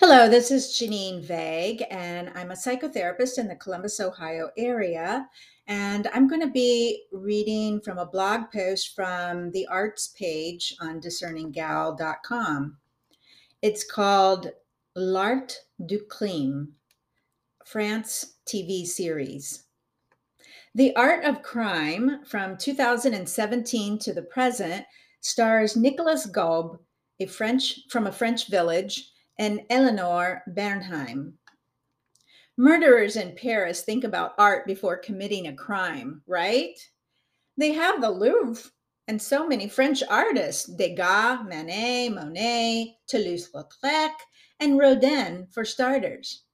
Hello, this is Janine Vague, and I'm a psychotherapist in the Columbus, Ohio area. And I'm going to be reading from a blog post from the arts page on discerninggal.com. It's called L'Art du Crime, France TV series. The Art of Crime from 2017 to the present stars Nicolas Gob, a French from a French village and Eleanor Bernheim. Murderers in Paris think about art before committing a crime, right? They have the Louvre and so many French artists Degas, Manet, Monet, Toulouse Lautrec, and Rodin, for starters.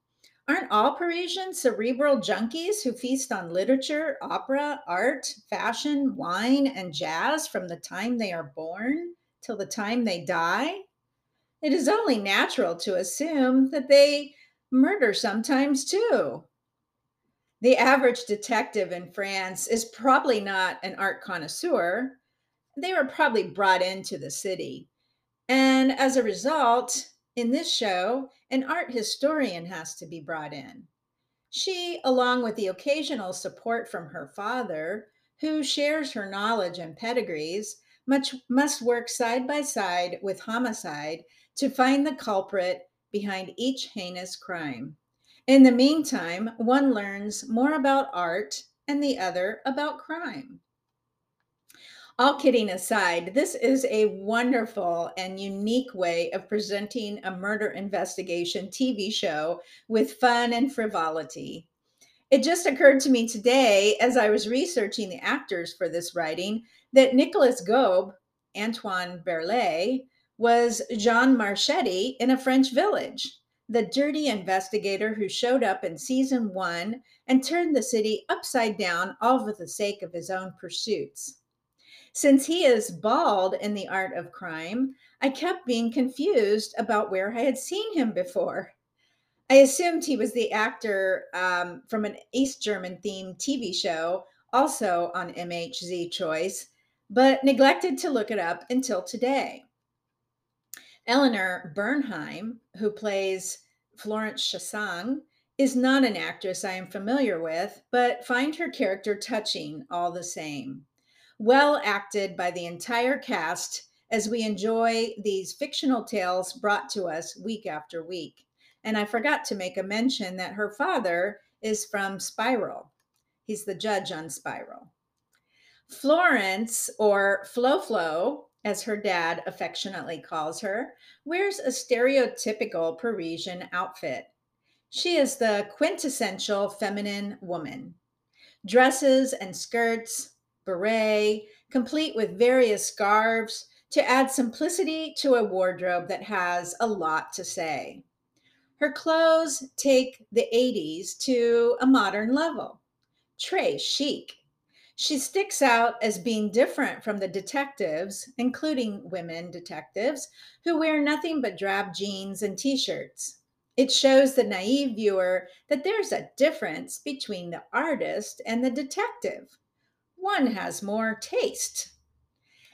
Aren't all Parisians cerebral junkies who feast on literature, opera, art, fashion, wine, and jazz from the time they are born till the time they die? It is only natural to assume that they murder sometimes too. The average detective in France is probably not an art connoisseur. They were probably brought into the city. And as a result, in this show, an art historian has to be brought in. She, along with the occasional support from her father, who shares her knowledge and pedigrees, much, must work side by side with homicide to find the culprit behind each heinous crime. In the meantime, one learns more about art and the other about crime. All kidding aside, this is a wonderful and unique way of presenting a murder investigation TV show with fun and frivolity. It just occurred to me today as I was researching the actors for this writing that Nicolas Gob, Antoine Berlet, was Jean Marchetti in a French village, the dirty investigator who showed up in season one and turned the city upside down all for the sake of his own pursuits. Since he is bald in the art of crime, I kept being confused about where I had seen him before. I assumed he was the actor um, from an East German themed TV show, also on MHZ Choice, but neglected to look it up until today. Eleanor Bernheim, who plays Florence Chassagne, is not an actress I am familiar with, but find her character touching all the same. Well acted by the entire cast as we enjoy these fictional tales brought to us week after week. And I forgot to make a mention that her father is from Spiral. He's the judge on Spiral. Florence, or Flo Flo, as her dad affectionately calls her, wears a stereotypical Parisian outfit. She is the quintessential feminine woman. Dresses and skirts, beret, complete with various scarves to add simplicity to a wardrobe that has a lot to say. Her clothes take the 80s to a modern level. Très chic she sticks out as being different from the detectives, including women detectives, who wear nothing but drab jeans and t shirts. It shows the naive viewer that there's a difference between the artist and the detective. One has more taste.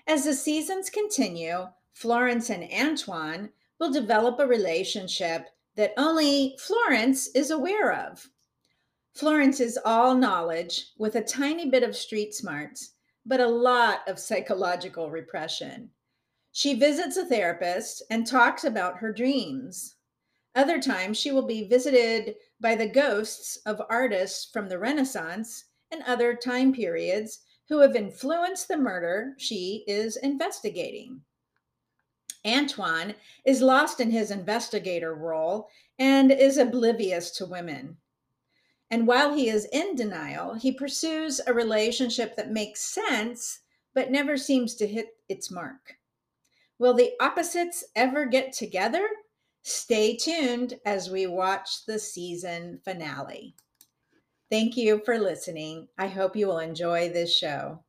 As the seasons continue, Florence and Antoine will develop a relationship that only Florence is aware of. Florence is all knowledge with a tiny bit of street smarts, but a lot of psychological repression. She visits a therapist and talks about her dreams. Other times, she will be visited by the ghosts of artists from the Renaissance and other time periods who have influenced the murder she is investigating. Antoine is lost in his investigator role and is oblivious to women. And while he is in denial, he pursues a relationship that makes sense, but never seems to hit its mark. Will the opposites ever get together? Stay tuned as we watch the season finale. Thank you for listening. I hope you will enjoy this show.